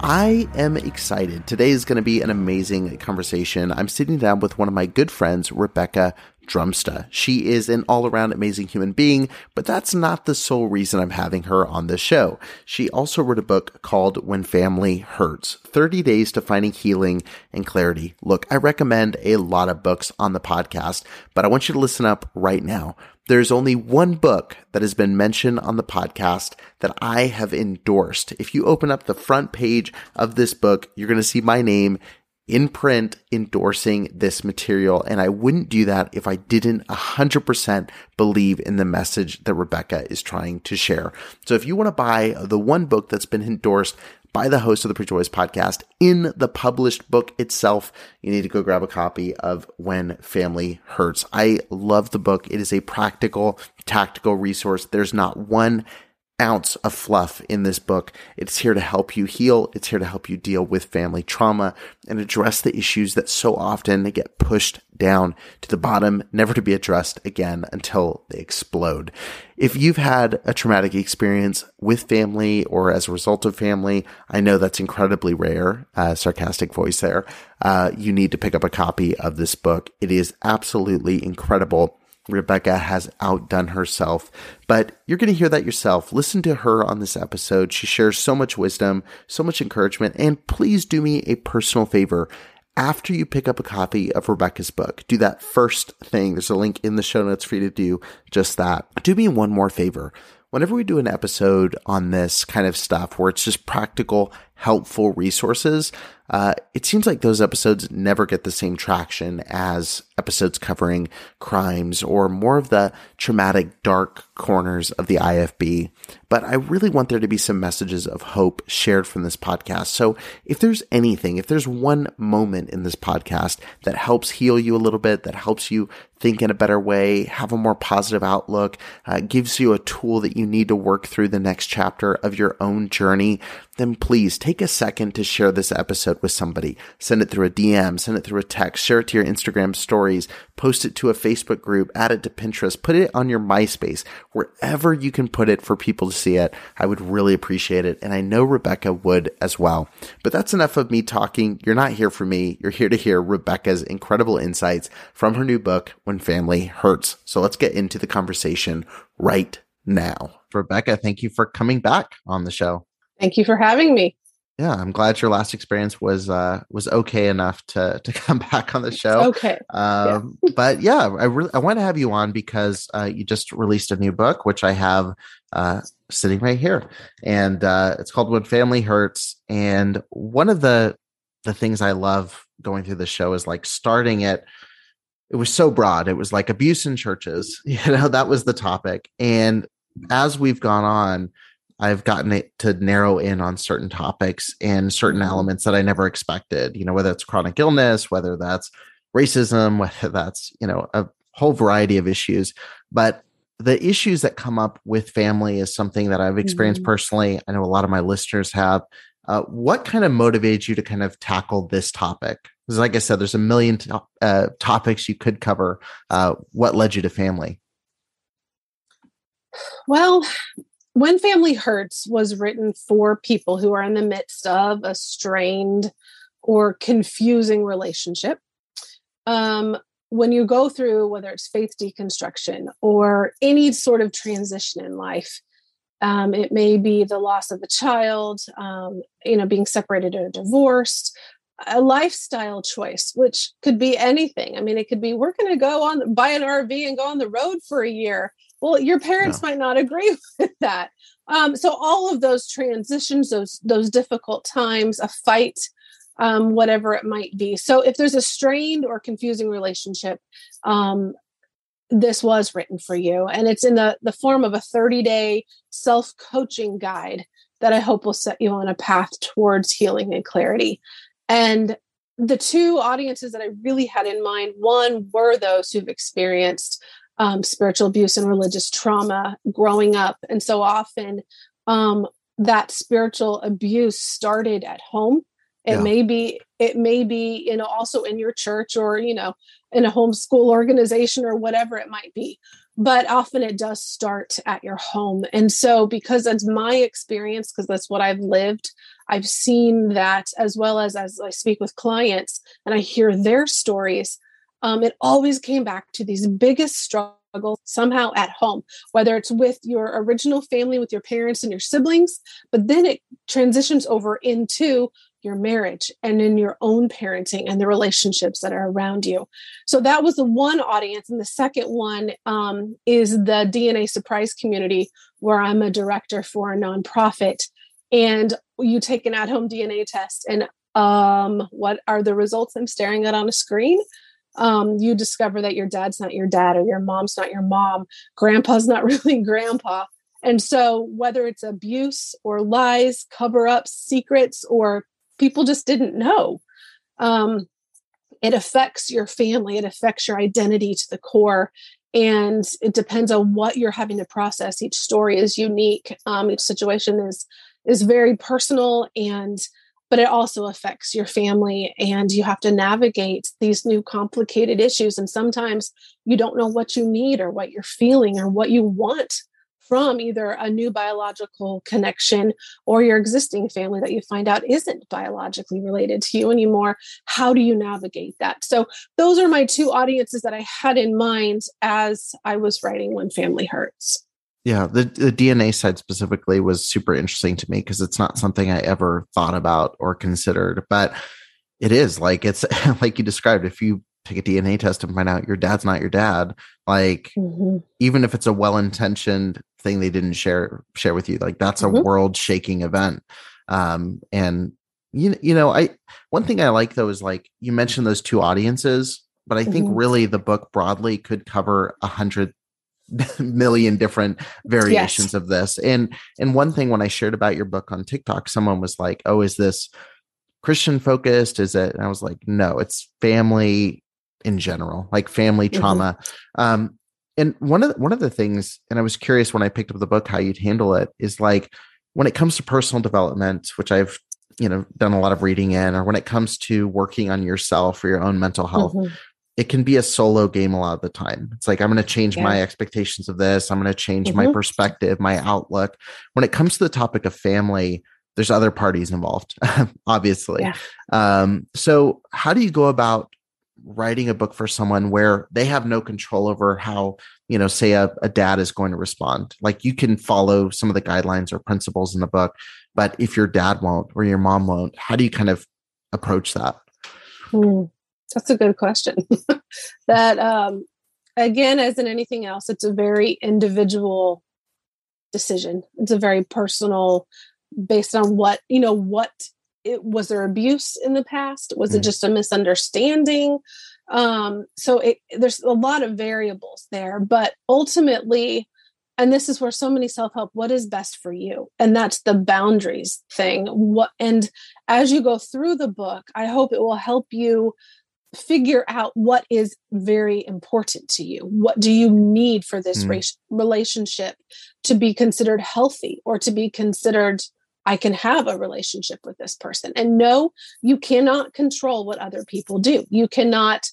I am excited. Today is going to be an amazing conversation. I'm sitting down with one of my good friends, Rebecca Drumsta. She is an all around amazing human being, but that's not the sole reason I'm having her on the show. She also wrote a book called When Family Hurts 30 Days to Finding Healing and Clarity. Look, I recommend a lot of books on the podcast, but I want you to listen up right now. There's only one book that has been mentioned on the podcast that I have endorsed. If you open up the front page of this book, you're going to see my name in print endorsing this material. And I wouldn't do that if I didn't 100% believe in the message that Rebecca is trying to share. So if you want to buy the one book that's been endorsed by the host of the Preacher Boys podcast in the published book itself, you need to go grab a copy of When Family Hurts. I love the book. It is a practical, tactical resource. There's not one ounce of fluff in this book. It's here to help you heal. It's here to help you deal with family trauma and address the issues that so often they get pushed down to the bottom, never to be addressed again until they explode. If you've had a traumatic experience with family or as a result of family, I know that's incredibly rare. Uh, sarcastic voice there. Uh, you need to pick up a copy of this book. It is absolutely incredible Rebecca has outdone herself, but you're going to hear that yourself. Listen to her on this episode. She shares so much wisdom, so much encouragement, and please do me a personal favor. After you pick up a copy of Rebecca's book, do that first thing. There's a link in the show notes for you to do just that. Do me one more favor. Whenever we do an episode on this kind of stuff where it's just practical, helpful resources, uh, it seems like those episodes never get the same traction as episodes covering crimes or more of the traumatic, dark corners of the IFB. But I really want there to be some messages of hope shared from this podcast. So if there's anything, if there's one moment in this podcast that helps heal you a little bit, that helps you think in a better way, have a more positive outlook, uh, gives you a tool that you need to work through the next chapter of your own journey, then please take a second to share this episode with somebody. Send it through a DM, send it through a text, share it to your Instagram stories, post it to a Facebook group, add it to Pinterest, put it on your MySpace, wherever you can put it for people to see it. I would really appreciate it. And I know Rebecca would as well. But that's enough of me talking. You're not here for me. You're here to hear Rebecca's incredible insights from her new book, When Family Hurts. So let's get into the conversation right now. Rebecca, thank you for coming back on the show. Thank you for having me. Yeah, I'm glad your last experience was uh was okay enough to to come back on the show. Okay. Um, yeah. but yeah, I really I want to have you on because uh, you just released a new book, which I have uh, sitting right here, and uh, it's called When Family Hurts. And one of the the things I love going through the show is like starting it. It was so broad. It was like abuse in churches. You know, that was the topic. And as we've gone on, I've gotten it to narrow in on certain topics and certain mm-hmm. elements that I never expected, you know, whether it's chronic illness, whether that's racism, whether that's, you know, a whole variety of issues. But the issues that come up with family is something that I've experienced mm-hmm. personally. I know a lot of my listeners have. Uh, what kind of motivates you to kind of tackle this topic? Because, like I said, there's a million to- uh, topics you could cover. Uh, what led you to family? Well, when Family Hurts was written for people who are in the midst of a strained or confusing relationship. Um, when you go through whether it's faith deconstruction or any sort of transition in life, um, it may be the loss of a child, um, you know, being separated or divorced, a lifestyle choice, which could be anything. I mean, it could be we're going to go on buy an RV and go on the road for a year. Well, your parents might not agree with that. Um, so all of those transitions, those those difficult times, a fight, um, whatever it might be. So if there's a strained or confusing relationship, um, this was written for you, and it's in the the form of a 30 day self coaching guide that I hope will set you on a path towards healing and clarity. And the two audiences that I really had in mind one were those who've experienced um, spiritual abuse and religious trauma growing up. And so often um, that spiritual abuse started at home. It yeah. may be, it may be, you know, also in your church or, you know, in a homeschool organization or whatever it might be. But often it does start at your home. And so, because that's my experience, because that's what I've lived, I've seen that as well as as I speak with clients and I hear their stories um, it always came back to these biggest struggles somehow at home, whether it's with your original family, with your parents and your siblings, but then it transitions over into your marriage and in your own parenting and the relationships that are around you. So that was the one audience. And the second one um, is the DNA surprise community, where I'm a director for a nonprofit. And you take an at home DNA test, and um, what are the results I'm staring at on a screen? Um, you discover that your dad's not your dad or your mom's not your mom, grandpa's not really grandpa. And so, whether it's abuse or lies, cover ups, secrets, or people just didn't know, um, it affects your family, it affects your identity to the core. And it depends on what you're having to process. Each story is unique. Um, each situation is is very personal and but it also affects your family and you have to navigate these new complicated issues and sometimes you don't know what you need or what you're feeling or what you want from either a new biological connection or your existing family that you find out isn't biologically related to you anymore. How do you navigate that? So, those are my two audiences that I had in mind as I was writing When Family Hurts. Yeah, the, the DNA side specifically was super interesting to me because it's not something I ever thought about or considered, but it is like it's like you described. If you take a DNA test and find out your dad's not your dad, like mm-hmm. even if it's a well intentioned thing they didn't share share with you, like that's mm-hmm. a world shaking event. Um, and you you know, I one thing I like though is like you mentioned those two audiences, but I think mm-hmm. really the book broadly could cover a hundred million different variations yes. of this. And and one thing when I shared about your book on TikTok, someone was like, "Oh, is this Christian focused? Is it?" And I was like, "No, it's family in general, like family mm-hmm. trauma." Um, and one of the, one of the things, and I was curious when I picked up the book how you'd handle it is like when it comes to personal development, which I've you know done a lot of reading in, or when it comes to working on yourself or your own mental health. Mm-hmm it can be a solo game a lot of the time. It's like I'm going to change yeah. my expectations of this. I'm going to change mm-hmm. my perspective, my outlook. When it comes to the topic of family, there's other parties involved, obviously. Yeah. Um, so, how do you go about writing a book for someone where they have no control over how, you know, say a, a dad is going to respond? Like you can follow some of the guidelines or principles in the book, but if your dad won't or your mom won't, how do you kind of approach that? Hmm. That's a good question. that um, again, as in anything else, it's a very individual decision. It's a very personal, based on what you know. What it was there abuse in the past? Was mm. it just a misunderstanding? Um, so it, there's a lot of variables there, but ultimately, and this is where so many self-help what is best for you and that's the boundaries thing what and as you go through the book i hope it will help you figure out what is very important to you. What do you need for this mm. relationship to be considered healthy or to be considered I can have a relationship with this person. And no, you cannot control what other people do. You cannot,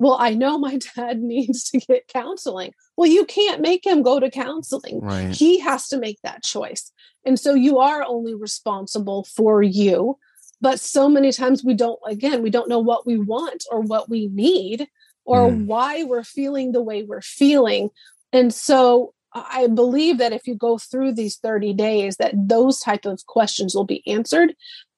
well, I know my dad needs to get counseling. Well, you can't make him go to counseling. Right. He has to make that choice. And so you are only responsible for you but so many times we don't again we don't know what we want or what we need or mm. why we're feeling the way we're feeling. And so i believe that if you go through these 30 days that those type of questions will be answered.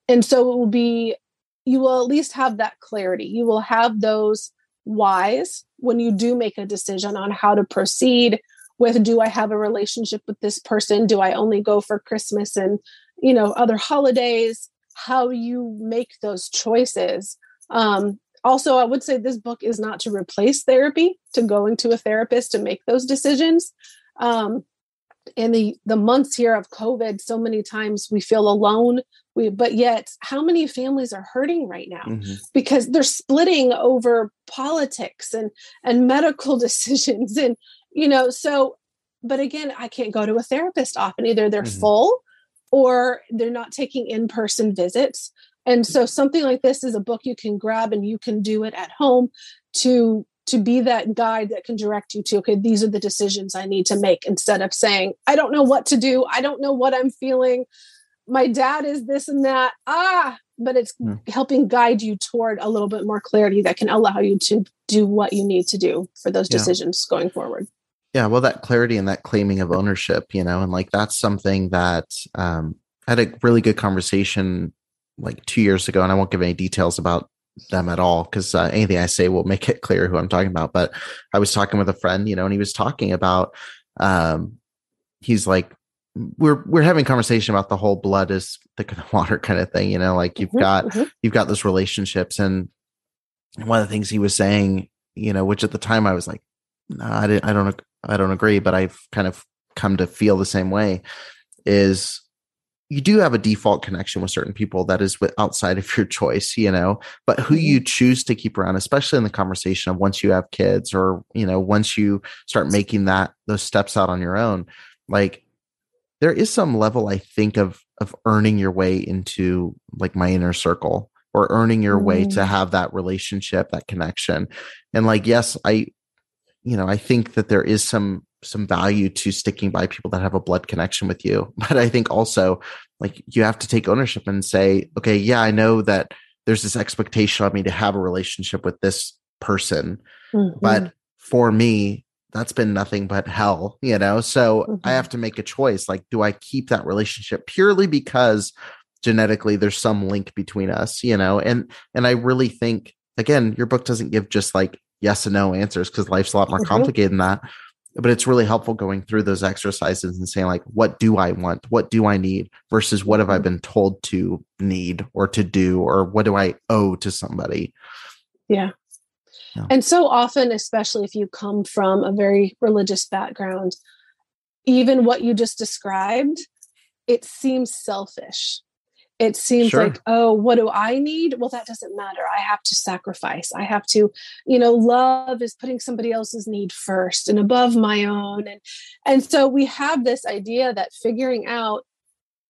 And so it will be you will at least have that clarity. You will have those whys when you do make a decision on how to proceed with do i have a relationship with this person? Do i only go for christmas and you know other holidays how you make those choices. Um, also, I would say this book is not to replace therapy, to going to a therapist to make those decisions. Um, in the the months here of COVID, so many times we feel alone. We, but yet, how many families are hurting right now mm-hmm. because they're splitting over politics and and medical decisions, and you know. So, but again, I can't go to a therapist often. Either they're mm-hmm. full or they're not taking in person visits. And so something like this is a book you can grab and you can do it at home to to be that guide that can direct you to okay these are the decisions I need to make instead of saying I don't know what to do I don't know what I'm feeling my dad is this and that ah but it's mm. helping guide you toward a little bit more clarity that can allow you to do what you need to do for those decisions yeah. going forward yeah well that clarity and that claiming of ownership you know and like that's something that um i had a really good conversation like two years ago and i won't give any details about them at all because uh, anything i say will make it clear who i'm talking about but i was talking with a friend you know and he was talking about um he's like we're we're having conversation about the whole blood is thicker than water kind of thing you know like you've mm-hmm, got mm-hmm. you've got those relationships and one of the things he was saying you know which at the time i was like no, I, didn't, I don't I don't agree, but I've kind of come to feel the same way. Is you do have a default connection with certain people that is outside of your choice, you know, but who you mm-hmm. choose to keep around, especially in the conversation of once you have kids or, you know, once you start making that, those steps out on your own, like there is some level, I think, of, of earning your way into like my inner circle or earning your mm. way to mm-hmm. have that relationship, that connection. And like, yes, I, you know, I think that there is some some value to sticking by people that have a blood connection with you. But I think also like you have to take ownership and say, okay, yeah, I know that there's this expectation on me to have a relationship with this person. Mm-hmm. But for me, that's been nothing but hell, you know? So mm-hmm. I have to make a choice. Like, do I keep that relationship purely because genetically there's some link between us, you know? And and I really think again, your book doesn't give just like yes and no answers because life's a lot more mm-hmm. complicated than that. But it's really helpful going through those exercises and saying, like, what do I want? What do I need? Versus what have I mm-hmm. been told to need or to do? Or what do I owe to somebody? Yeah. yeah. And so often, especially if you come from a very religious background, even what you just described, it seems selfish it seems sure. like oh what do i need? Well that doesn't matter. I have to sacrifice. I have to you know love is putting somebody else's need first and above my own. And and so we have this idea that figuring out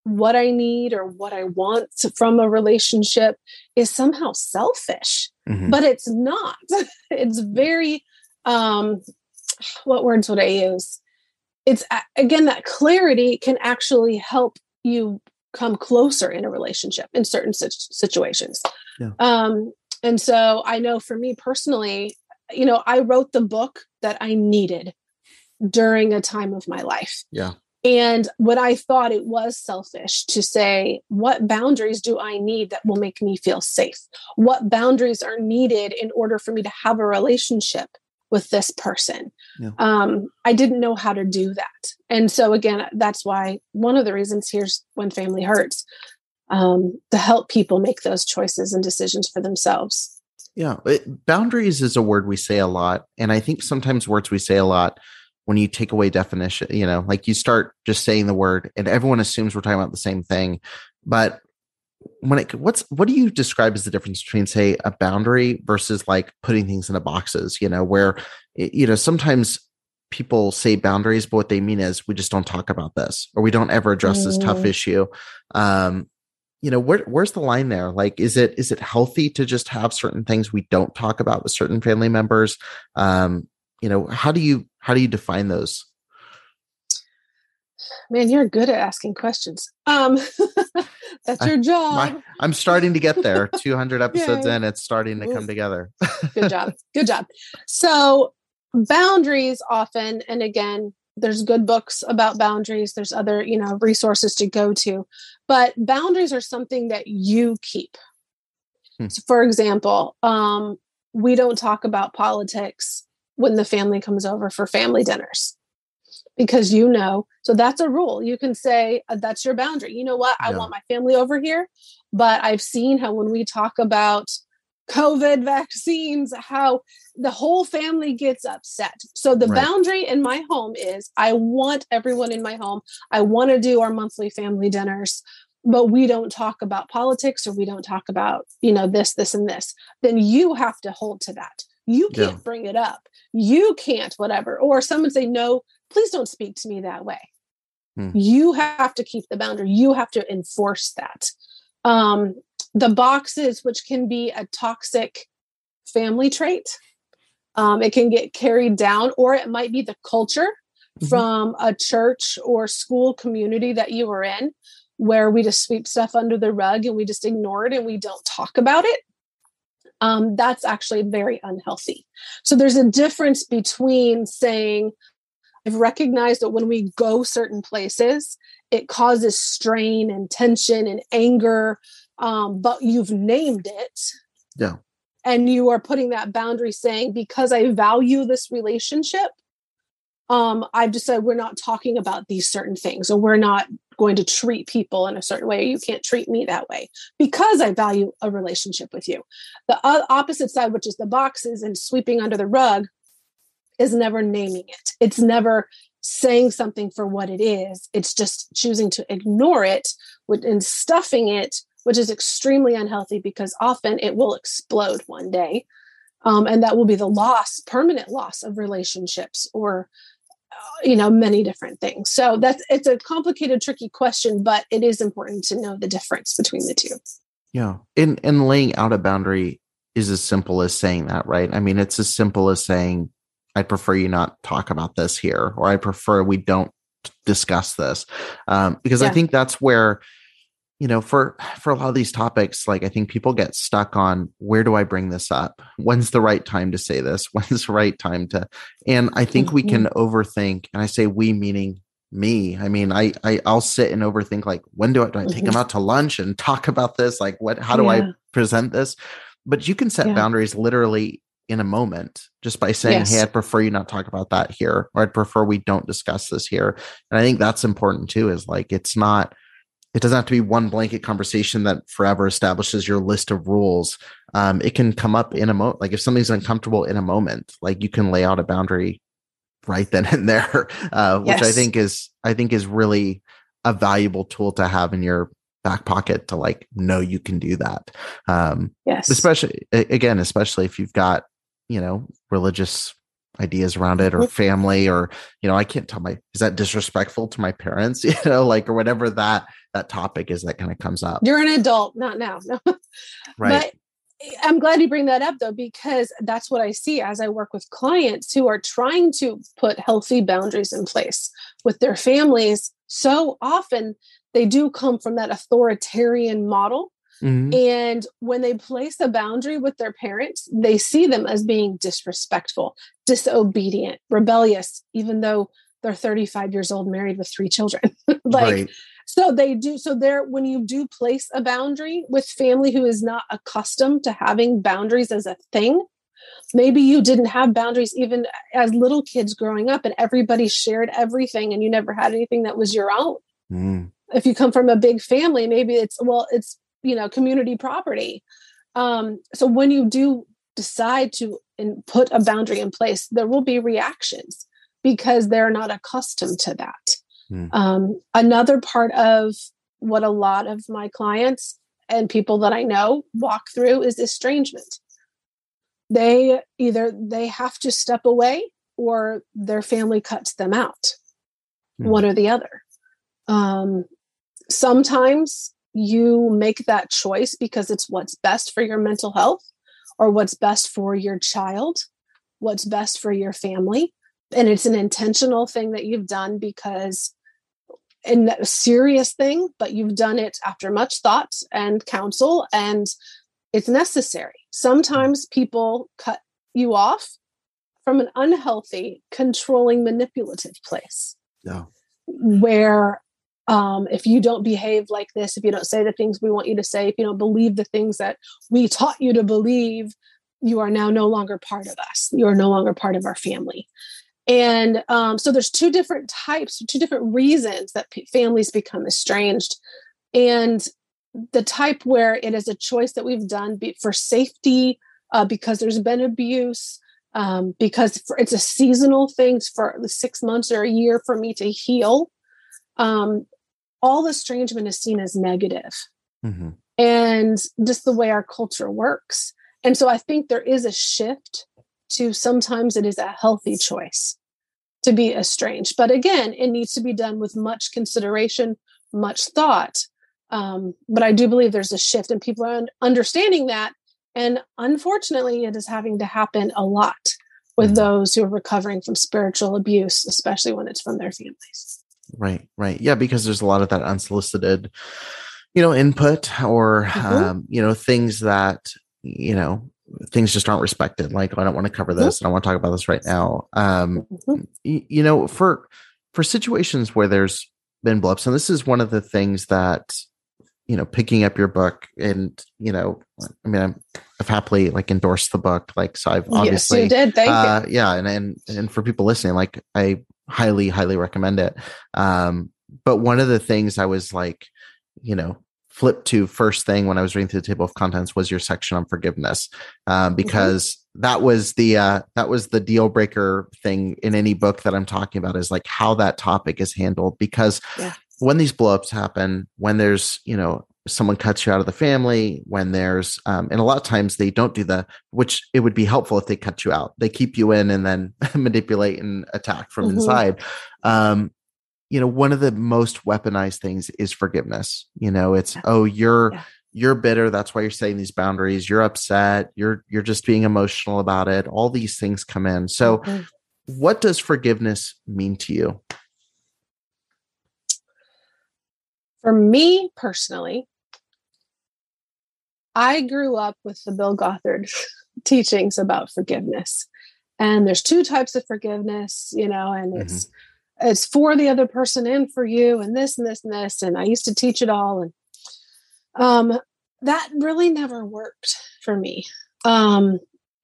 what i need or what i want from a relationship is somehow selfish mm-hmm. but it's not. It's very um what words would i use? It's again that clarity can actually help you come closer in a relationship in certain situations. Yeah. Um, and so I know for me personally, you know, I wrote the book that I needed during a time of my life. Yeah. And what I thought it was selfish to say, what boundaries do I need that will make me feel safe? What boundaries are needed in order for me to have a relationship with this person. Yeah. Um, I didn't know how to do that. And so, again, that's why one of the reasons here's when family hurts um, to help people make those choices and decisions for themselves. Yeah. It, boundaries is a word we say a lot. And I think sometimes words we say a lot when you take away definition, you know, like you start just saying the word and everyone assumes we're talking about the same thing. But when it what's what do you describe as the difference between say a boundary versus like putting things into boxes? You know where you know sometimes people say boundaries but what they mean is we just don't talk about this or we don't ever address this tough mm. issue. Um you know where where's the line there? Like is it is it healthy to just have certain things we don't talk about with certain family members? Um you know how do you how do you define those man you're good at asking questions. Um that's your job. My, i'm starting to get there. 200 episodes in it's starting to come together. Good job. Good job. So boundaries often and again there's good books about boundaries there's other you know resources to go to but boundaries are something that you keep. Hmm. so for example um, we don't talk about politics when the family comes over for family dinners because you know so that's a rule you can say uh, that's your boundary you know what yeah. i want my family over here but i've seen how when we talk about COVID vaccines, how the whole family gets upset. So the right. boundary in my home is I want everyone in my home. I want to do our monthly family dinners, but we don't talk about politics or we don't talk about, you know, this, this, and this. Then you have to hold to that. You can't yeah. bring it up. You can't, whatever. Or someone say, no, please don't speak to me that way. Hmm. You have to keep the boundary. You have to enforce that. Um, the boxes, which can be a toxic family trait. Um, it can get carried down, or it might be the culture mm-hmm. from a church or school community that you were in, where we just sweep stuff under the rug and we just ignore it and we don't talk about it. Um, that's actually very unhealthy. So there's a difference between saying, I've recognized that when we go certain places, it causes strain and tension and anger um, but you've named it. Yeah. And you are putting that boundary saying, because I value this relationship, um, I've decided we're not talking about these certain things, or we're not going to treat people in a certain way. You can't treat me that way because I value a relationship with you. The opposite side, which is the boxes and sweeping under the rug, is never naming it. It's never saying something for what it is. It's just choosing to ignore it and stuffing it which is extremely unhealthy because often it will explode one day. Um, and that will be the loss, permanent loss of relationships or uh, you know many different things so that's it's a complicated tricky question but it is important to know the difference between the two yeah and and laying out a boundary is as simple as saying that right i mean it's as simple as saying i prefer you not talk about this here or i prefer we don't discuss this um, because yeah. i think that's where you know for for a lot of these topics like i think people get stuck on where do i bring this up when's the right time to say this when's the right time to and i think mm-hmm. we can mm-hmm. overthink and i say we meaning me i mean i, I i'll sit and overthink like when do i do i take mm-hmm. them out to lunch and talk about this like what how do yeah. i present this but you can set yeah. boundaries literally in a moment just by saying yes. hey i'd prefer you not talk about that here or i'd prefer we don't discuss this here and i think that's important too is like it's not it doesn't have to be one blanket conversation that forever establishes your list of rules. Um, it can come up in a moment. Like if something's uncomfortable in a moment, like you can lay out a boundary right then and there, uh, which yes. I think is I think is really a valuable tool to have in your back pocket to like know you can do that. Um, yes, especially again, especially if you've got you know religious ideas around it or family or you know i can't tell my is that disrespectful to my parents? You know like or whatever that that topic is that kind of comes up. You're an adult not now no. Right. But eh, i'm glad you bring that up though because that's what i see as i work with clients who are trying to put healthy boundaries in place with their families. So often they do come from that authoritarian model Mm-hmm. And when they place a boundary with their parents, they see them as being disrespectful, disobedient, rebellious, even though they're 35 years old, married with three children. like, right. so they do. So, there, when you do place a boundary with family who is not accustomed to having boundaries as a thing, maybe you didn't have boundaries even as little kids growing up and everybody shared everything and you never had anything that was your own. Mm. If you come from a big family, maybe it's, well, it's you know community property um, so when you do decide to in, put a boundary in place there will be reactions because they're not accustomed to that mm. um, another part of what a lot of my clients and people that I know walk through is estrangement. They either they have to step away or their family cuts them out. Mm. One or the other. Um, sometimes you make that choice because it's what's best for your mental health or what's best for your child, what's best for your family. And it's an intentional thing that you've done because in a serious thing, but you've done it after much thought and counsel, and it's necessary. Sometimes people cut you off from an unhealthy, controlling, manipulative place. Where um, if you don't behave like this, if you don't say the things we want you to say, if you don't believe the things that we taught you to believe, you are now no longer part of us. You are no longer part of our family. And um, so there's two different types, two different reasons that p- families become estranged. And the type where it is a choice that we've done be- for safety, uh, because there's been abuse, um, because for, it's a seasonal thing for six months or a year for me to heal. Um, all estrangement is seen as negative. Mm-hmm. and just the way our culture works. And so I think there is a shift to sometimes it is a healthy choice to be estranged. But again, it needs to be done with much consideration, much thought. Um, but I do believe there's a shift and people are understanding that. And unfortunately, it is having to happen a lot with mm-hmm. those who are recovering from spiritual abuse, especially when it's from their families. Right, right. Yeah, because there's a lot of that unsolicited, you know, input or, mm-hmm. um, you know, things that, you know, things just aren't respected. Like, I don't want to cover mm-hmm. this. Mm-hmm. I don't want to talk about this right now. Um, mm-hmm. y- you know, for, for situations where there's been blips, and this is one of the things that, you know, picking up your book and, you know, I mean, I'm, I've happily like endorsed the book. Like, so I've obviously, yes, you did. Thank uh, you. Yeah. And, and, and for people listening, like I highly, highly recommend it. Um, but one of the things I was like, you know, flipped to first thing when I was reading through the table of contents was your section on forgiveness, um, mm-hmm. because mm-hmm. that was the uh, that was the deal breaker thing in any book that I'm talking about is like how that topic is handled. Because yeah. when these blowups happen, when there's you know someone cuts you out of the family when there's um, and a lot of times they don't do the which it would be helpful if they cut you out. They keep you in and then manipulate and attack from mm-hmm. inside. Um, you know one of the most weaponized things is forgiveness. You know it's yeah. oh you're yeah. you're bitter. That's why you're setting these boundaries. You're upset. You're you're just being emotional about it. All these things come in. So mm-hmm. what does forgiveness mean to you? For me personally I grew up with the Bill Gothard teachings about forgiveness. And there's two types of forgiveness, you know, and mm-hmm. it's it's for the other person and for you and this and this and this and I used to teach it all and um that really never worked for me. Um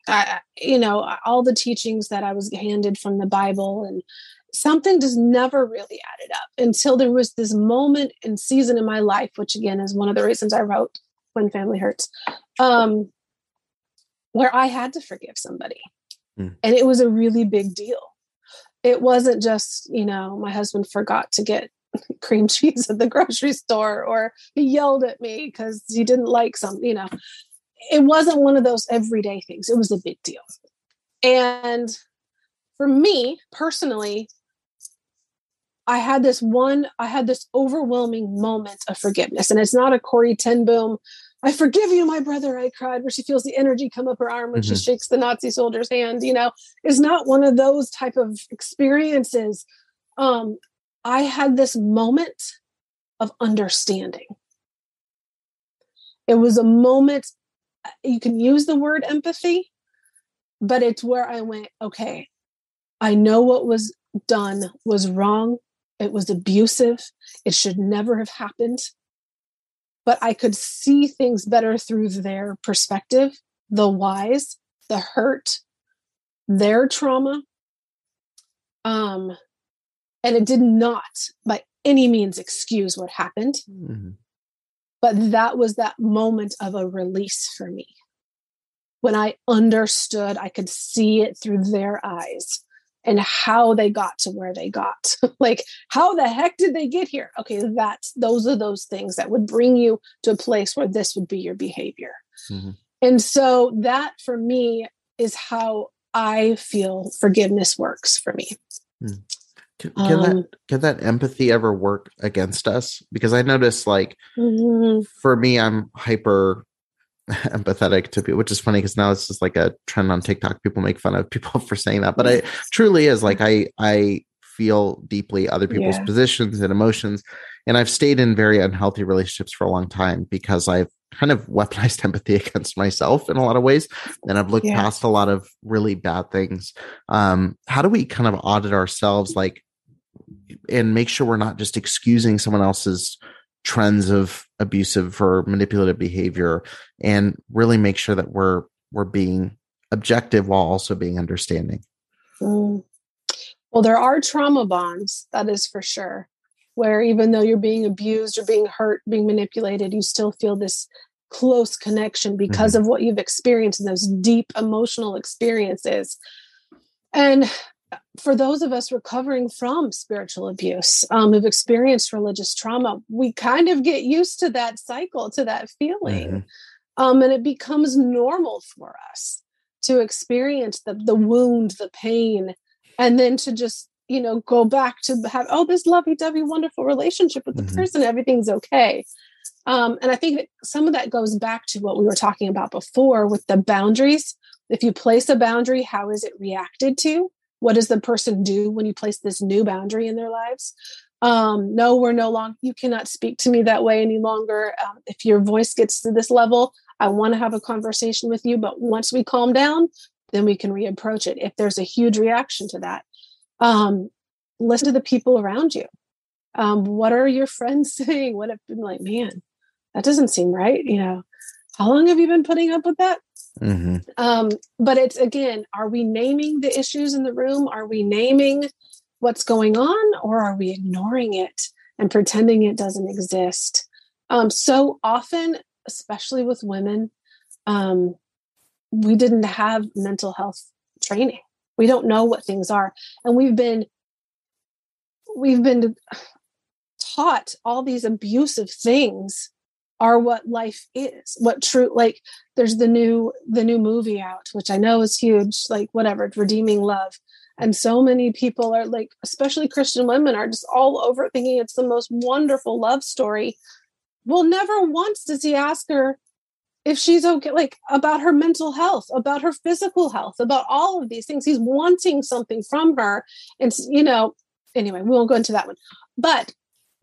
I you know, all the teachings that I was handed from the Bible and something just never really added up until there was this moment and season in my life which again is one of the reasons I wrote when family hurts um where i had to forgive somebody. Mm. and it was a really big deal. It wasn't just you know my husband forgot to get cream cheese at the grocery store or he yelled at me because he didn't like something you know. It wasn't one of those everyday things. It was a big deal. And for me personally I had this one, I had this overwhelming moment of forgiveness. And it's not a Corrie ten Boom, I forgive you, my brother, I cried, where she feels the energy come up her arm when mm-hmm. she shakes the Nazi soldier's hand, you know, is not one of those type of experiences. Um, I had this moment of understanding. It was a moment, you can use the word empathy, but it's where I went, okay, I know what was done was wrong. It was abusive. It should never have happened but I could see things better through their perspective, the whys, the hurt, their trauma. Um, and it did not by any means excuse what happened. Mm-hmm. But that was that moment of a release for me. When I understood, I could see it through their eyes. And how they got to where they got. like, how the heck did they get here? Okay, that's those are those things that would bring you to a place where this would be your behavior. Mm-hmm. And so that for me is how I feel forgiveness works for me. Mm. Can, can um, that can that empathy ever work against us? Because I notice, like, mm-hmm. for me, I'm hyper empathetic to people, which is funny because now it's just like a trend on TikTok. People make fun of people for saying that, but it truly is like I I feel deeply other people's yeah. positions and emotions, and I've stayed in very unhealthy relationships for a long time because I've kind of weaponized empathy against myself in a lot of ways, and I've looked yeah. past a lot of really bad things. Um, how do we kind of audit ourselves, like? and make sure we're not just excusing someone else's trends of abusive or manipulative behavior and really make sure that we're we're being objective while also being understanding mm. well there are trauma bonds that is for sure where even though you're being abused or being hurt being manipulated you still feel this close connection because mm-hmm. of what you've experienced and those deep emotional experiences and for those of us recovering from spiritual abuse um, who've experienced religious trauma, we kind of get used to that cycle, to that feeling. Mm-hmm. Um, and it becomes normal for us to experience the, the wound, the pain, and then to just, you know, go back to have, oh, this lovey dovey, wonderful relationship with the mm-hmm. person, everything's okay. Um, and I think that some of that goes back to what we were talking about before with the boundaries. If you place a boundary, how is it reacted to? What does the person do when you place this new boundary in their lives? Um, no we're no longer you cannot speak to me that way any longer. Um, if your voice gets to this level i want to have a conversation with you but once we calm down then we can reapproach it if there's a huge reaction to that. Um, listen to the people around you. Um, what are your friends saying? What have been like man that doesn't seem right you know how long have you been putting up with that Mm-hmm. Um, but it's again, are we naming the issues in the room? Are we naming what's going on, or are we ignoring it and pretending it doesn't exist? Um, so often, especially with women, um, we didn't have mental health training. We don't know what things are, and we've been we've been taught all these abusive things are what life is what true like there's the new the new movie out which i know is huge like whatever redeeming love. And so many people are like especially christian women are just all over thinking it's the most wonderful love story. Well never once does he ask her if she's okay like about her mental health about her physical health about all of these things. He's wanting something from her. And you know anyway we won't go into that one. But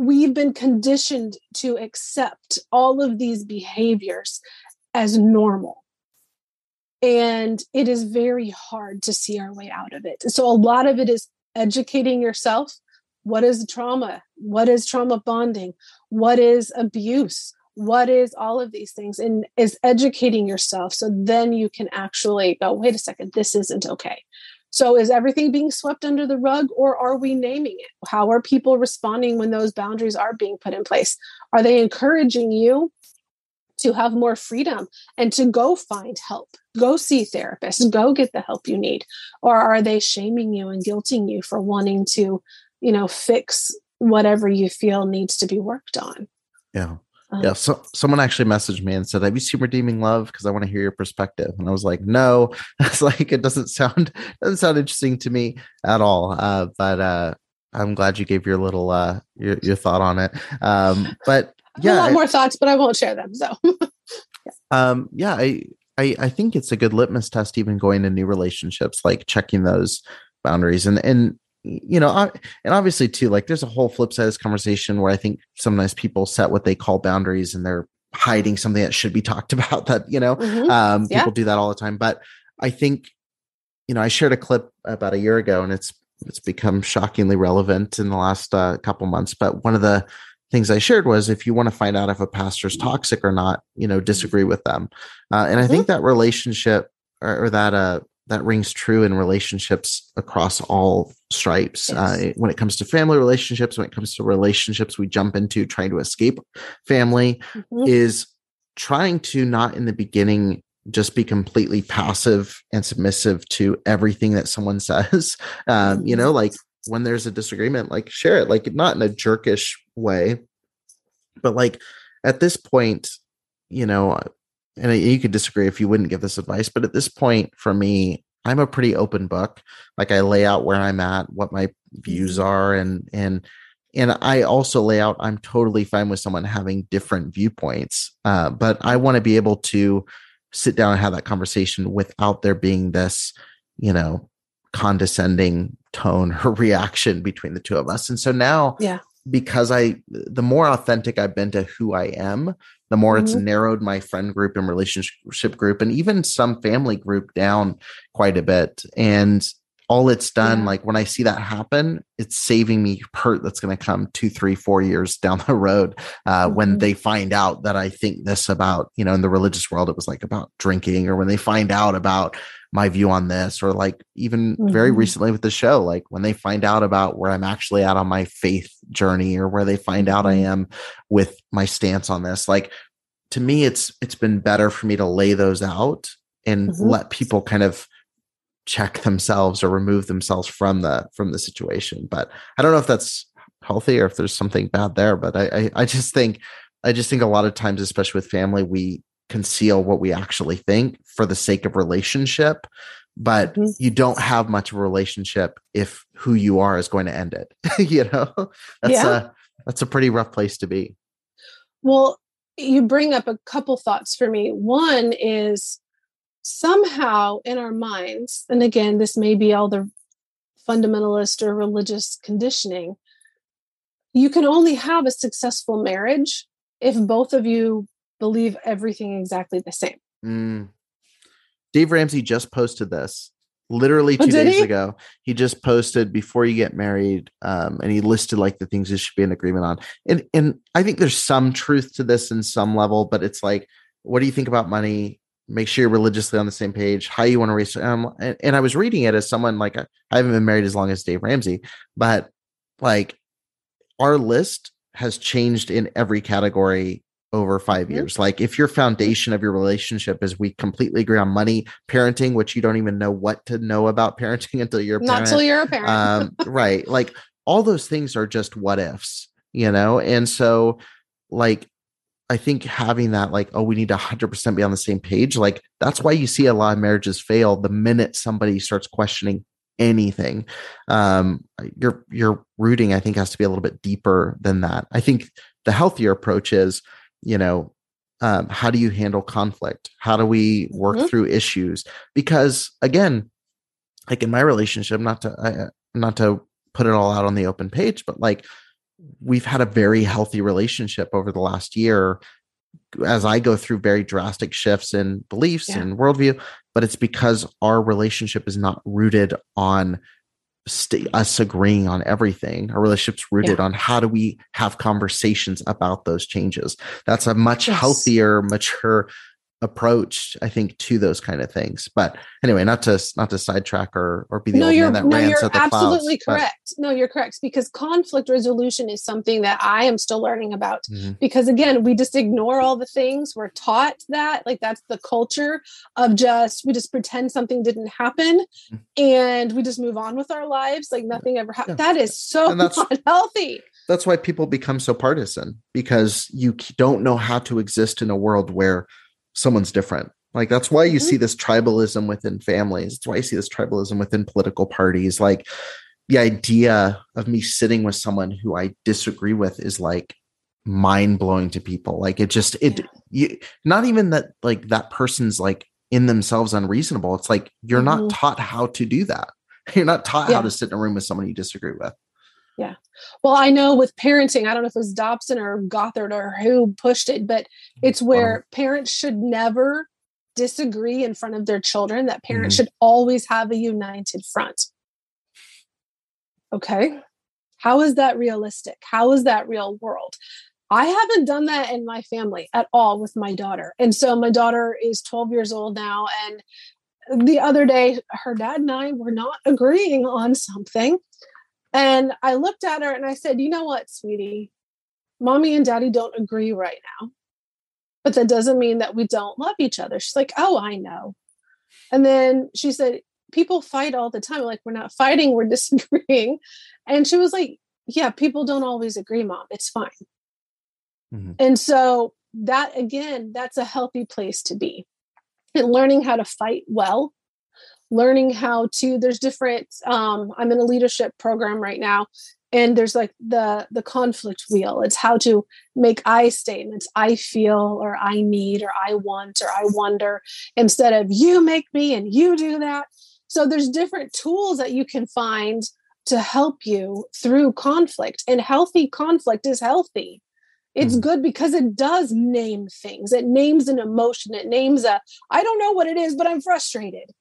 we've been conditioned to accept all of these behaviors as normal. And it is very hard to see our way out of it. So, a lot of it is educating yourself. What is trauma? What is trauma bonding? What is abuse? What is all of these things? And is educating yourself so then you can actually go, wait a second, this isn't okay. So is everything being swept under the rug or are we naming it? How are people responding when those boundaries are being put in place? Are they encouraging you to have more freedom and to go find help, go see therapists, go get the help you need? Or are they shaming you and guilting you for wanting to, you know, fix whatever you feel needs to be worked on? Yeah. Yeah so someone actually messaged me and said have you seen redeeming love? Because i want to hear your perspective. And i was like no. It's like it doesn't sound doesn't sound interesting to me at all uh, but uh, i'm glad you gave your little uh, your, your thought on it. Um, but yeah a lot more thoughts but i won't share them so. Yeah. um yeah I, I i think it's a good litmus test even going to new relationships like checking those boundaries. And and you know, I, and obviously too, like there's a whole flip side of this conversation where I think sometimes people set what they call boundaries and they're hiding something that should be talked about that, you know, mm-hmm. um, yeah. people do that all the time. But I think, you know, I shared a clip about a year ago and it's, it's become shockingly relevant in the last uh, couple months. But one of the things I shared was if you want to find out if a pastor's toxic or not, you know, disagree with them. Uh, and I think mm-hmm. that relationship or, or that, uh, that rings true in relationships across all stripes. Yes. Uh, when it comes to family relationships, when it comes to relationships we jump into trying to escape family, mm-hmm. is trying to not in the beginning just be completely passive and submissive to everything that someone says. Um, you know, like when there's a disagreement, like share it, like not in a jerkish way, but like at this point, you know, and you could disagree if you wouldn't give this advice, but at this point, for me, I'm a pretty open book. Like I lay out where I'm at, what my views mm-hmm. are, and and and I also lay out I'm totally fine with someone having different viewpoints, uh, but I want to be able to sit down and have that conversation without there being this, you know, condescending tone or reaction between the two of us. And so now, yeah, because I, the more authentic I've been to who I am, the more mm-hmm. it's narrowed my friend group and relationship group and even some family group down quite a bit. And all it's done yeah. like when i see that happen it's saving me hurt that's going to come two three four years down the road uh, mm-hmm. when they find out that i think this about you know in the religious world it was like about drinking or when they find out about my view on this or like even mm-hmm. very recently with the show like when they find out about where i'm actually at on my faith journey or where they find out i mm-hmm. am with my stance on this like to me it's it's been better for me to lay those out and mm-hmm. let people kind of check themselves or remove themselves from the from the situation but i don't know if that's healthy or if there's something bad there but I, I i, just think i just think a lot of times especially with family we conceal what we actually think for the sake of relationship but mm-hmm. you don't have much of a relationship if who you are is going to end it you know that's yeah. a that's a pretty rough place to be well you bring up a couple thoughts for me one is somehow in our minds, and again, this may be all the fundamentalist or religious conditioning, you can only have a successful marriage if both of you believe everything exactly the same. Mm. Dave Ramsey just posted this literally oh, two oh, days he? ago. He just posted before you get married, um, and he listed like the things you should be in agreement on. And and I think there's some truth to this in some level, but it's like, what do you think about money? Make sure you're religiously on the same page how you want to raise um, and, and, i was reading it as someone like i haven't been married as long as dave ramsey but like our list has changed in every category over 5 mm-hmm. years. Like if your foundation of your relationship is we completely agree on money parenting which you don't even know what to know about parenting until you're a not until you're a parent. um, right like all those things are just what ifs you know? And so like I think having that, like, oh, we need to 100% be on the same page, like, that's why you see a lot of marriages fail the minute somebody starts questioning anything. Um, your your rooting, I think, has to be a little bit deeper than that. I think the healthier approach is, you know, um, how do you handle conflict? How do we work mm-hmm. through issues? Because again, like in my relationship, not to I, not to put it all out on the open page, but like we've had a very healthy relationship over the last year as I go through very drastic shifts in beliefs yeah. and worldview, but it's because our relationship is not rooted on st- us agreeing on everything. Our relationship's rooted yeah. on how do we have conversations about those changes. That's a much yes. healthier, mature approach i think to those kind of things but anyway not to not to sidetrack or or be the no, old man that no, rants at the absolutely clouds, correct but. no you're correct because conflict resolution is something that i am still learning about mm-hmm. because again we just ignore all the things we're taught that like that's the culture of just we just pretend something didn't happen mm-hmm. and we just move on with our lives like nothing ever happened yeah. that is so not healthy that's why people become so partisan because you don't know how to exist in a world where someone's different. Like that's why you mm-hmm. see this tribalism within families. It's why you see this tribalism within political parties. Like the idea of me sitting with someone who I disagree with is like mind blowing to people. Like it just it you not even that like that person's like in themselves unreasonable. It's like you're mm-hmm. not taught how to do that. You're not taught yeah. how to sit in a room with someone you disagree with. Yeah. Well, I know with parenting, I don't know if it was Dobson or Gothard or who pushed it, but it's where parents should never disagree in front of their children, that parents mm-hmm. should always have a united front. Okay. How is that realistic? How is that real world? I haven't done that in my family at all with my daughter. And so my daughter is 12 years old now. And the other day, her dad and I were not agreeing on something. And I looked at her and I said, You know what, sweetie? Mommy and daddy don't agree right now. but that doesn't mean that we don't love each other. She's like, oh, I know. And then she said, people fight all the time. Like, we're not fighting, we're disagreeing. And she was like, yeah, people don't always agree, mom. It's fine. Mm-hmm. And so that again, that's a healthy place to be. And learning how to fight well, learning how to, there's different, um, I'm in a leadership program right now and there's like the the conflict wheel. It's how to make i statements i feel or i need or i want or i wonder instead of you make me and you do that. So there's different tools that you can find to help you through conflict and healthy conflict is healthy. It's mm. good because it does name things. It names an emotion. It names a i don't know what it is but i'm frustrated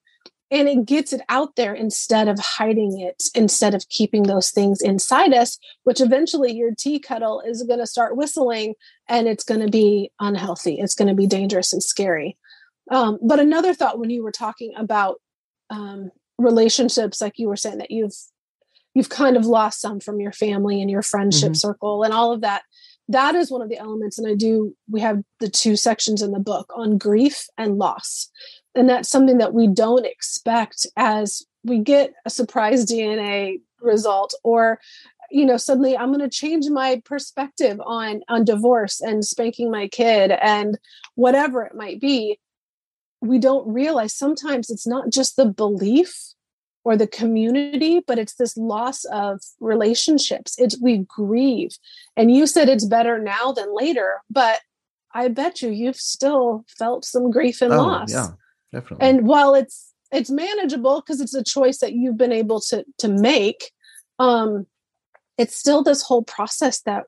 and it gets it out there instead of hiding it instead of keeping those things inside us which eventually your tea kettle is going to start whistling and it's going to be unhealthy. It's going to be dangerous and scary. Um, but another thought when you were talking about um, relationships like you were saying that you've you've kind of lost some from your family and your friendship mm-hmm. circle and all of that that is one of the elements and i do we have the two sections in the book on grief and loss and that's something that we don't expect as we get a surprise dna result or you know suddenly i'm going to change my perspective on on divorce and spanking my kid and whatever it might be. We don't realize sometimes it's not just the belief or the community but it's this loss of relationships. It's we grieve. And you said it's better now than later but i bet you you've still felt some grief and oh, loss. yeah definitely. And while it's it's manageable because it's a choice that you've been able to to make um it's still this whole process that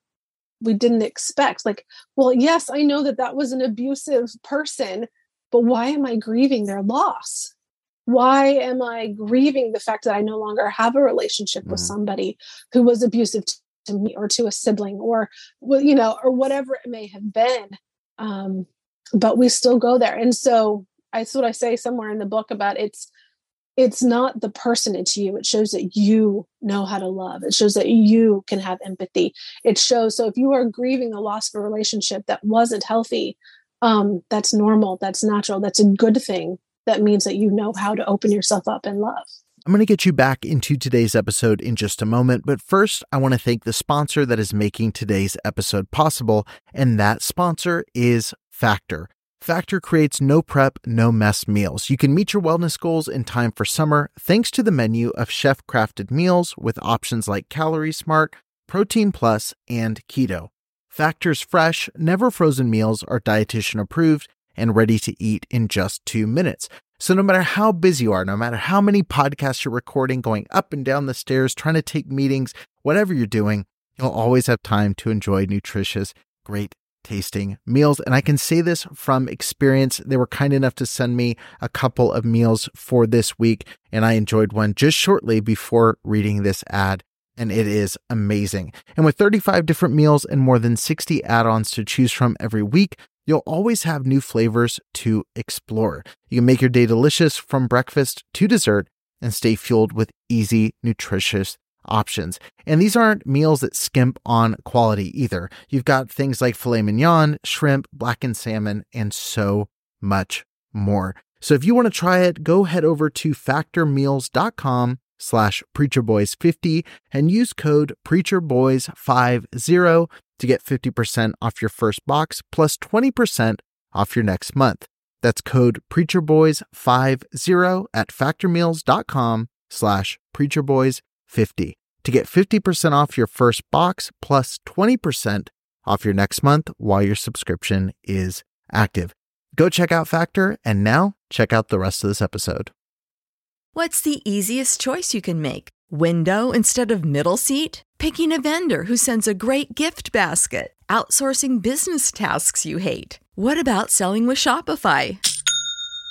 we didn't expect. Like well yes i know that that was an abusive person but why am i grieving their loss? Why am i grieving the fact that i no longer have a relationship mm-hmm. with somebody who was abusive to me or to a sibling or you know or whatever it may have been? Um but we still go there. And so that's what I say somewhere in the book about it's it's not the person it's you. It shows that you know how to love. It shows that you can have empathy. It shows so if you are grieving the loss of a relationship that wasn't healthy um that's normal that's natural that's a good thing that means that you know how to open yourself up and love. I'm going to get you back into today's episode in just a moment, but first, I want to thank the sponsor that is making today's episode possible, and that sponsor is Factor. Factor creates no prep, no mess meals. You can meet your wellness goals in time for summer thanks to the menu of chef crafted meals with options like Calorie Smart, Protein Plus, and Keto. Factor's fresh, never frozen meals are dietitian approved and ready to eat in just two minutes. So, no matter how busy you are, no matter how many podcasts you're recording, going up and down the stairs, trying to take meetings, whatever you're doing, you'll always have time to enjoy nutritious, great tasting meals. And I can say this from experience. They were kind enough to send me a couple of meals for this week, and I enjoyed one just shortly before reading this ad. And it is amazing. And with 35 different meals and more than 60 add ons to choose from every week, you'll always have new flavors to explore. You can make your day delicious from breakfast to dessert and stay fueled with easy, nutritious options. And these aren't meals that skimp on quality either. You've got things like filet mignon, shrimp, blackened salmon, and so much more. So if you want to try it, go head over to factormeals.com slash preacherboys50 and use code preacherboys50 to get 50% off your first box plus 20% off your next month. That's code preacherboys50 at factormeals.com slash preacherboys50. 50 to get 50% off your first box plus 20% off your next month while your subscription is active. Go check out Factor and now check out the rest of this episode. What's the easiest choice you can make? Window instead of middle seat? Picking a vendor who sends a great gift basket? Outsourcing business tasks you hate? What about selling with Shopify?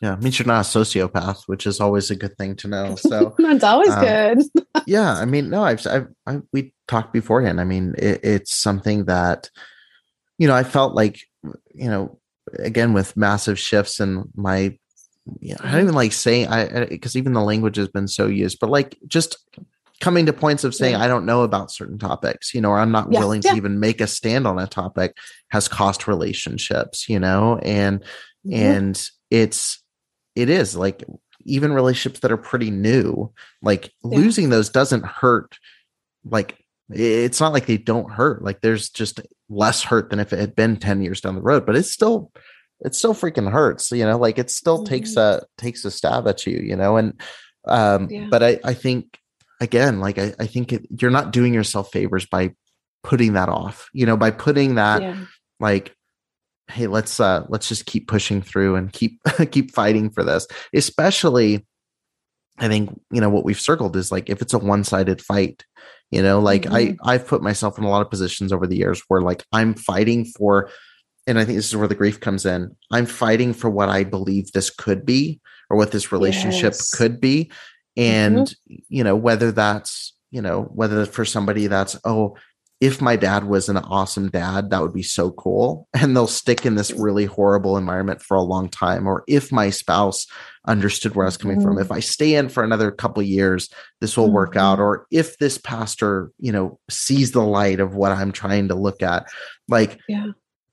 Yeah, it means you're not a sociopath, which is always a good thing to know. So That's always um, good. yeah, I mean, no, I've, I've, I, we talked beforehand. I mean, it, it's something that, you know, I felt like, you know, again with massive shifts in my, yeah, I don't even like saying I because even the language has been so used, but like just coming to points of saying Yeah. I don't know about certain topics, you know, or I'm not Yeah, willing yeah. to even make a stand on a topic has cost relationships, you know, and Mhm. and it's it is like even relationships that are pretty new like Yeah. losing those doesn't hurt like it's not like they don't hurt like there's just less hurt than if it had been 10 years down the road but it's still it still freaking hurts you know like it still takes a takes a stab at you you know and um Yeah. but i i think again like i, I think it, you're not doing yourself favors by putting that off you know by putting that yeah. like hey let's uh let's just keep pushing through and keep keep fighting for this. Especially i think you know what we've circled is like if it's a one-sided fight you know like i i've put myself in a lot of positions over the years where like i'm fighting for and i think this is where the grief comes in i'm fighting for what i believe this could be or what this relationship Yes. could be. And you know whether that's you know whether for somebody that's oh if my dad was an awesome dad that would be so cool. And they'll stick in this really horrible environment for a long time or if my spouse understood where i was coming from if i stay in for another couple years this will work out. Mhm. or if this pastor you know sees the light of what i'm trying to look at like Yeah.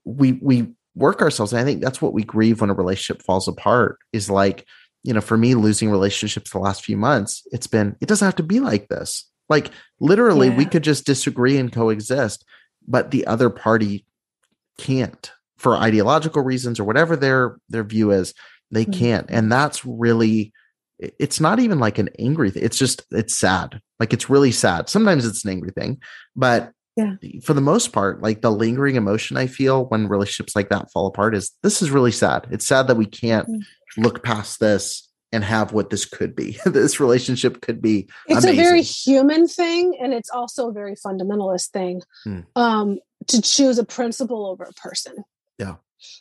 we we work ourselves. And i think that's what we grieve when a relationship falls apart is like you know for me losing relationships the last few months it's been it doesn't have to be like this like literally we could just disagree and coexist but the other party can't for ideological reasons or whatever their their view is they Mhm. can't and that's really it's not even like an angry thing it's just it's sad like it's really sad sometimes it's an angry thing but Yeah. for the most part like the lingering emotion i feel when relationships like that fall apart is this is really sad it's sad that we can't Mhm. look past this and have what this could be this relationship could be it's amazing. a very human thing and it's also a very fundamentalist thing Hmm. um, to choose a principle over a person Yeah.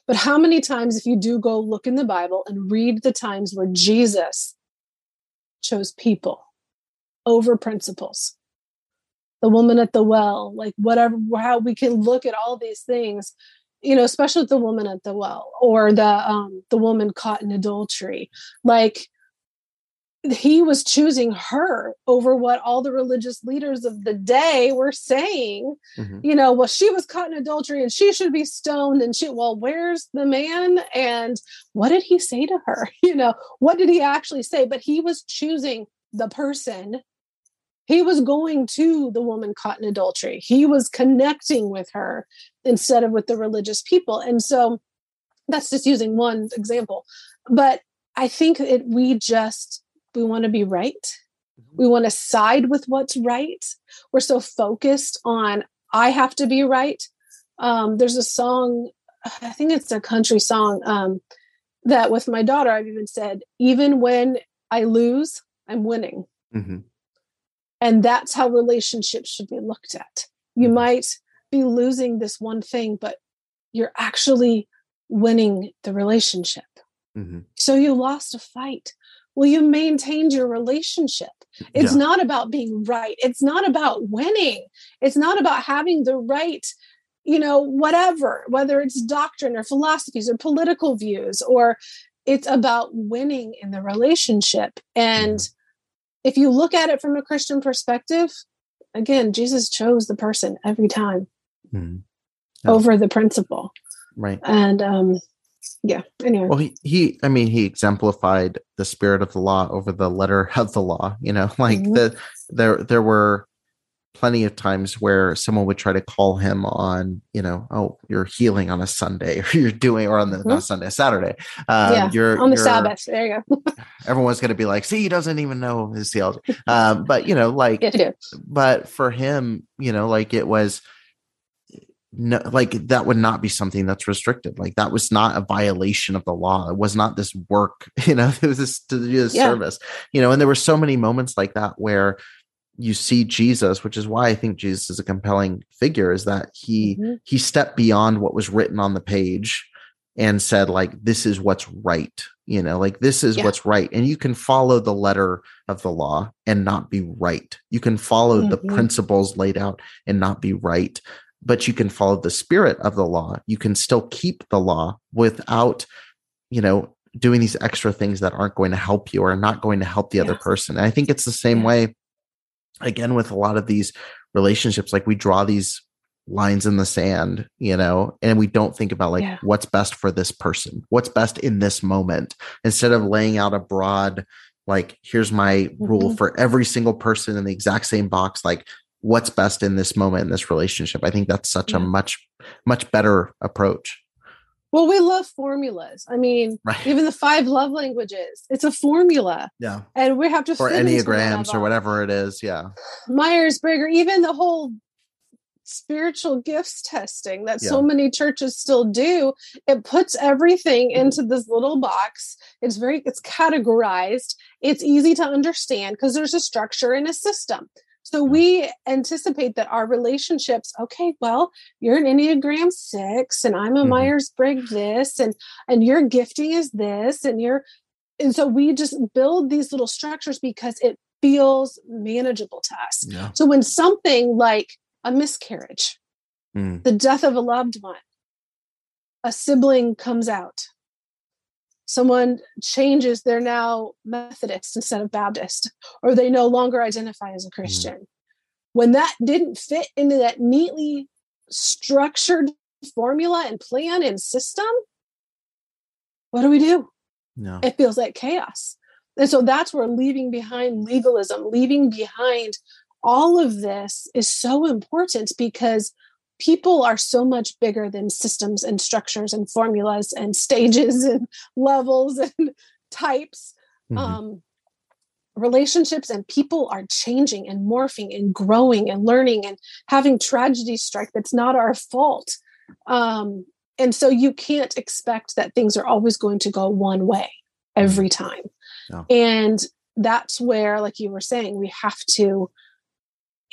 but how many times if you do go look in the bible and read the times where jesus chose people over principles the woman at the well like whatever how we can look at all these things you know especially the woman at the well or the um the woman caught in adultery like he was choosing her over what all the religious leaders of the day were saying. Mhm. you know well she was caught in adultery and she should be stoned and she well where's the man? And what did he say to her? You know what did he actually say? But he was choosing the person he was going to the woman caught in adultery. He was connecting with her instead of with the religious people. And so that's just using one example. But i think it we just we want to be right. We want to side with what's right. We're so focused on i have to be right. Um, there's a song i think it's a country song um, that with my daughter i've even said even when i lose i'm winning. Mhm. And that's how relationships should be looked at you Mhm. might be losing this one thing but you're actually winning the relationship Mhm. so you lost a fight well you maintained your relationship it's Yeah. not about being right it's not about winning it's not about having the right you know whatever whether it's doctrine or philosophies or political views or it's about winning in the relationship and Mm-hmm. If you look at it from a christian perspective again jesus chose the person every time. Yeah. over the principle right and um yeah anyway Well, he, he, I mean, he exemplified the spirit of the law over the letter of the law. You know, like Mhm. the there there were plenty of times where someone would try to call him on, you know, oh, you're healing on a Sunday, or you're doing, or on the mm-hmm. not Sunday, Saturday. Um, yeah, you're on the Sabbath. There you go. everyone's going to be like, see, he doesn't even know his theology. Um, but you know, like, yeah, but for him, you know, like it was. No, like that would not be something that's restricted. Like that was not a violation of the law. It was not this work, you know, it was this to do this yeah. service, you know, and there were so many moments like that where you see Jesus, which is why I think Jesus is a compelling figure, is that he mm-hmm. he stepped beyond what was written on the page and said, like, this is what's right. You know, like this is yeah. what's right. And you can follow the letter of the law and not be right. You can follow mm-hmm. the principles laid out and not be right. But you can follow the spirit of the law. You can still keep the law without, you know, doing these extra things that aren't going to help you or not going to help the yeah. other person. And I think it's the same yeah. way again with a lot of these relationships like we draw these lines in the sand you know and we don't think about like yeah. what's best for this person what's best in this moment instead of laying out a broad like here's my mm-hmm. rule for every single person in the exact same box like what's best in this moment in this relationship i think that's such yeah. a much much better approach well, we love formulas. I mean, right. even the five love languages, it's a formula. Yeah. And we have to or enneagrams or whatever it is. Yeah. Myers Briggs, even the whole spiritual gifts testing that yeah. so many churches still do it puts everything mm-hmm. into this little box it's very it's categorized it's easy to understand because there's a structure and a system so we anticipate that our relationships, okay, well, you're an Enneagram six and I'm a mm-hmm. Myers-Briggs this, and and your gifting is this, and you're and so we just build these little structures because it feels manageable to us. Yeah. So when something like a miscarriage, mm. the death of a loved one, a sibling comes out, someone changes they're now methodist instead of baptist or they no longer identify as a mm-hmm. christian mm. when that didn't fit into that neatly structured formula and plan and system what do we do no. it feels like chaos and so that's where leaving behind legalism leaving behind all of this is so important because people are so much bigger than systems and structures and formulas and stages and levels and types mm-hmm. um, relationships and people are changing and morphing and growing and learning and having tragedy strike that's not our fault um, and so you can't expect that things are always going to go one way every mm-hmm. time no. and that's where like you were saying we have to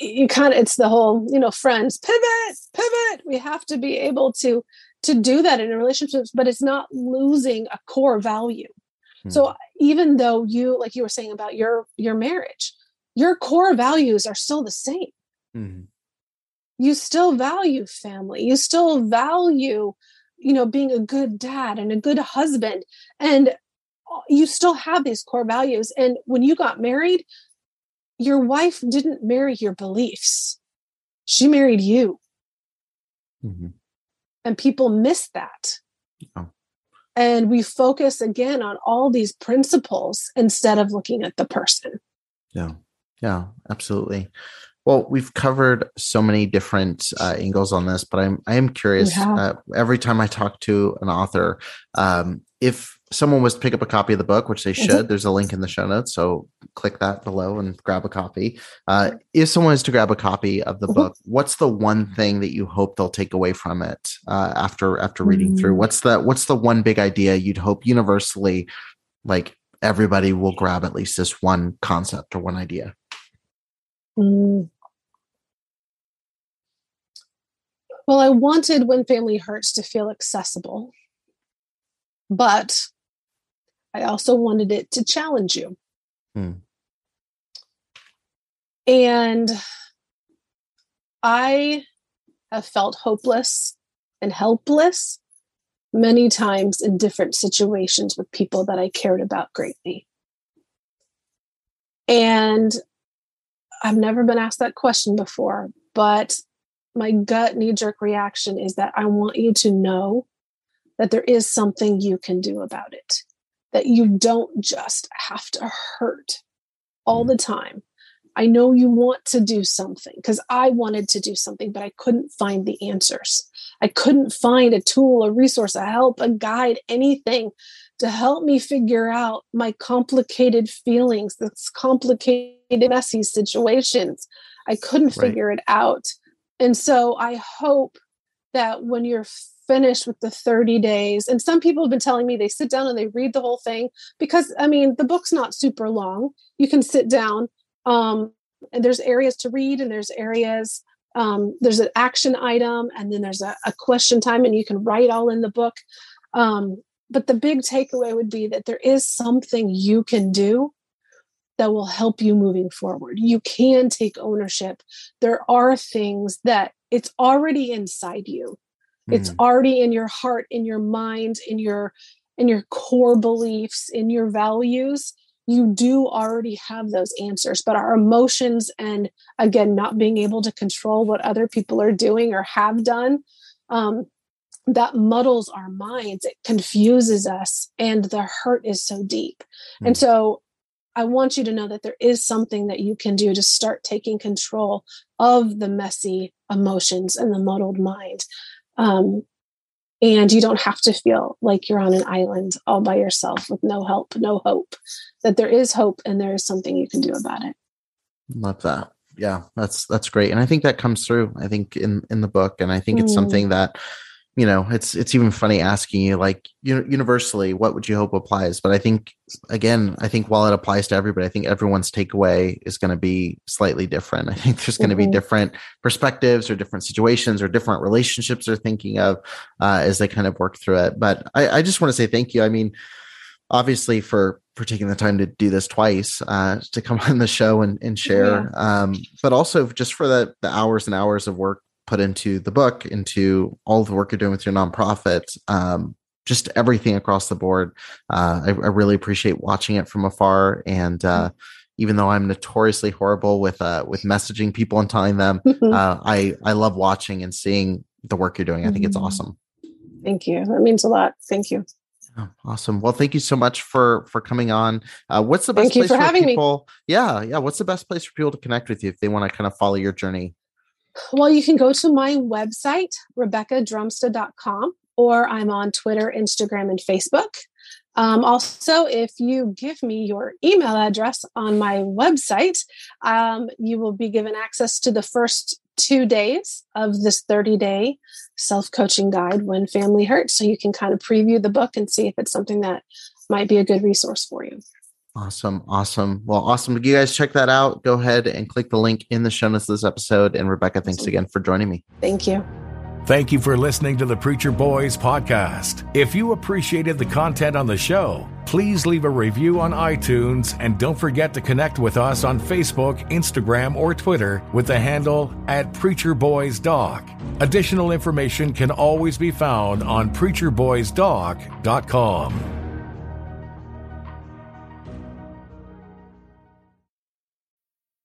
you kind of it's the whole you know friends pivot pivot. We have to be able to to do that in relationships but it's not losing a core value. Hmm. so even though you like you were saying about your your marriage your core values are still the same. Hmm. you still value family. You still value you know being a good dad and a good husband. And uh, you still have these core values. And when you got married your wife didn't marry your beliefs, she married you. Mm-hmm. And people miss that. Oh. And we focus again on all these principles instead of looking at the person. Yeah. Yeah, absolutely. Well, we've covered so many different uh, angles on this, but I'm I am curious. Uh, every time I talk to an author, um, if someone was to pick up a copy of the book, which they should, there's a link in the show notes. So click that below and grab a copy. Uh, if someone is to grab a copy of the mm-hmm. book, what's the one thing that you hope they'll take away from it uh, after after reading mm-hmm. through? Mm. What's the what's the one big idea you'd hope universally, like everybody will grab at least this one concept or one idea? Mm. Well, I wanted when family hurts to feel accessible, but I also wanted it to challenge you. Hmm. And I have felt hopeless and helpless many times in different situations with people that I cared about greatly. And I've never been asked that question before, but my gut knee jerk reaction is that I want you to know that there is something you can do about it that you don't just have to hurt all mm. the time I know you want to do something because I wanted to do something, but I couldn't find the answers. I couldn't find a tool, a resource, a help, a guide, anything to help me figure out my complicated feelings, this complicated, messy situations. I couldn't right. figure it out. And so I hope that when you're finished with the 30 days, and some people have been telling me they sit down and they read the whole thing because, I mean, the book's not super long. You can sit down um, and there's areas to read and there's areas um, there's an action item and then there's a, a, question time and you can write all in the book. Um, but the big takeaway would be that there is something you can do that will help you moving forward. You can take ownership. There are things that it's already inside you mm. it's already in your heart in your mind in your in your core beliefs in your values you do already have those answers but our emotions and again not being able to control what other people are doing or have done um, that muddles our minds it confuses us and the hurt is so deep mm-hmm. and so i want you to know that there is something that you can do to start taking control of the messy emotions and the muddled mind um, and you don't have to feel like you're on an island all by yourself with no help no hope that there is hope and there is something you can do about it. Love that. Yeah that's that's great. And i think that comes through i think in in the book. And i think it's mm. something that you know it's it's even funny asking you like you know universally what would you hope applies but i think again i think while it applies to everybody i think everyone's takeaway is going to be slightly different i think there's going to mm-hmm. be different perspectives or different situations or different relationships they're thinking of uh, as they kind of work through it but i, I just want to say thank you i mean obviously for for taking the time to do this twice uh, to come on the show and, and share yeah. um, but also just for the, the hours and hours of work put into the book, into all the work you're doing with your nonprofit, um, just everything across the board. Uh, I, I, really appreciate watching it from afar, and uh, even though I'm notoriously horrible with uh, with messaging people and telling them, uh, I I love watching and seeing the work you're doing. I think it's mm-hmm. awesome. Thank you. That means a lot. Thank you. Oh, awesome. Well, thank you so much for for coming on. Uh, what's the best thank place for, for people? Me. Yeah, yeah. What's the best place for people to connect with you if they want to kind of follow your journey? Well, you can go to my website, rebeccadrumsta.com, or I'm on Twitter, Instagram, and Facebook. Um, also, if you give me your email address on my website, um, you will be given access to the first two days of this 30 day self coaching guide when family hurts. So you can kind of preview the book and see if it's something that might be a good resource for you. Awesome. Awesome. Well, awesome. You guys check that out. Go ahead and click the link in the show notes of this episode. And Rebecca, thanks again for joining me. Thank you. Thank you for listening to the Preacher Boys podcast. If you appreciated the content on the show, please leave a review on iTunes and don't forget to connect with us on Facebook, Instagram, or Twitter with the handle at Preacher Boys Doc. Additional information can always be found on preacherboysdoc.com.